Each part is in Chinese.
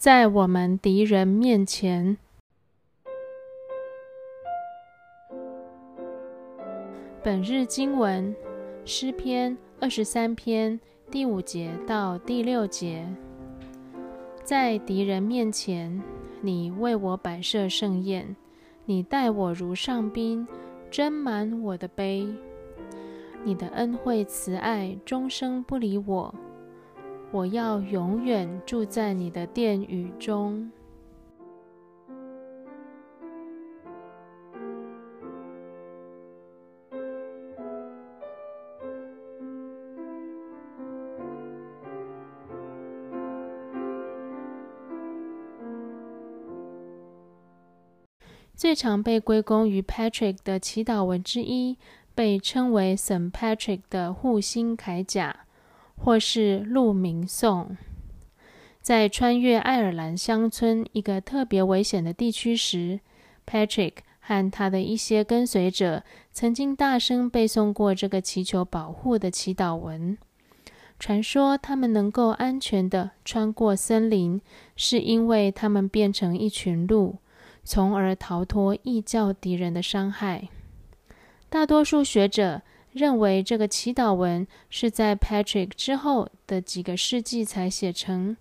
在我们敌人面前。本日经文：诗篇二十三篇第五节到第六节。在敌人面前，你为我摆设盛宴，你待我如上宾，斟满我的杯。你的恩惠慈爱终生不离我，我要永远住在你的殿宇中。最常被归功于 Patrick 的祈祷文之一，被称为 St. Patrick 的护心铠甲，或是鹿鸣颂。在穿越爱尔兰乡村一个特别危险的地区时，Patrick 和他的一些跟随者曾经大声背诵过这个祈求保护的祈祷文。传说他们能够安全地穿过森林，是因为他们变成一群鹿。从而逃脱异教敌人的伤害。大多数学者认为，这个祈祷文是在 Patrick 之后的几个世纪才写成，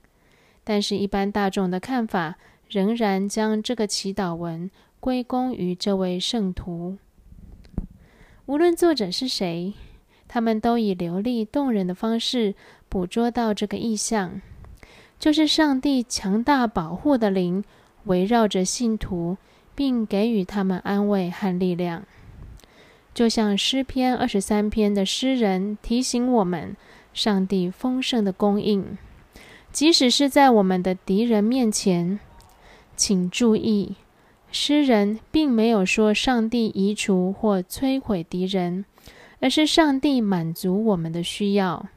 但是，一般大众的看法仍然将这个祈祷文归功于这位圣徒。无论作者是谁，他们都以流利动人的方式捕捉到这个意象，就是上帝强大保护的灵。围绕着信徒，并给予他们安慰和力量，就像诗篇二十三篇的诗人提醒我们：上帝丰盛的供应，即使是在我们的敌人面前。请注意，诗人并没有说上帝移除或摧毁敌人，而是上帝满足我们的需要。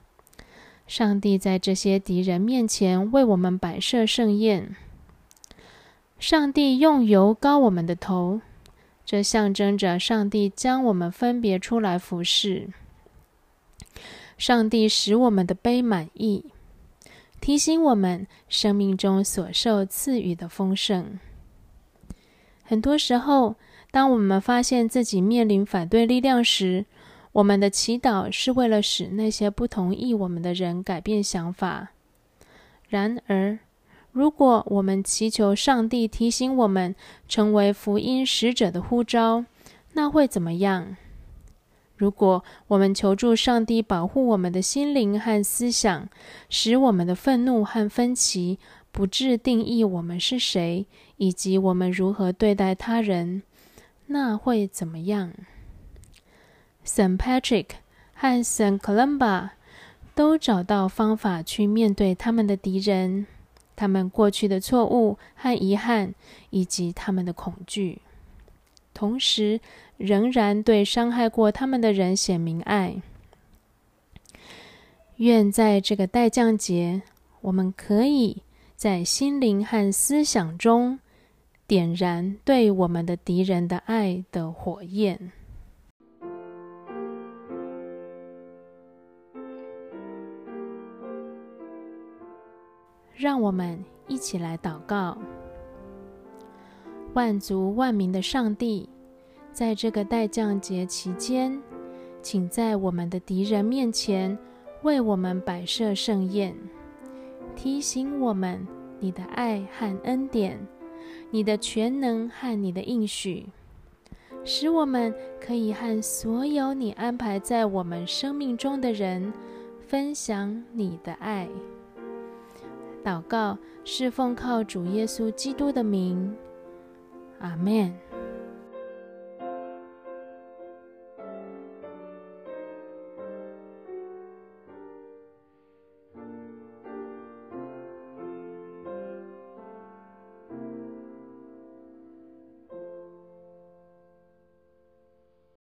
上帝在这些敌人面前为我们摆设盛宴。上帝用油膏我们的头，这象征着上帝将我们分别出来服侍。上帝使我们的杯满意，提醒我们生命中所受赐予的丰盛。很多时候，当我们发现自己面临反对力量时，我们的祈祷是为了使那些不同意我们的人改变想法。然而，如果我们祈求上帝提醒我们成为福音使者的呼召，那会怎么样？如果我们求助上帝保护我们的心灵和思想，使我们的愤怒和分歧不致定义我们是谁以及我们如何对待他人，那会怎么样？Saint Patrick 和 Saint Columba 都找到方法去面对他们的敌人。他们过去的错误和遗憾，以及他们的恐惧，同时仍然对伤害过他们的人显明爱。愿在这个代降节，我们可以在心灵和思想中点燃对我们的敌人的爱的火焰。让我们一起来祷告。万族万民的上帝，在这个代降节期间，请在我们的敌人面前为我们摆设盛宴，提醒我们你的爱和恩典，你的全能和你的应许，使我们可以和所有你安排在我们生命中的人分享你的爱。祷告是奉靠主耶稣基督的名，阿门。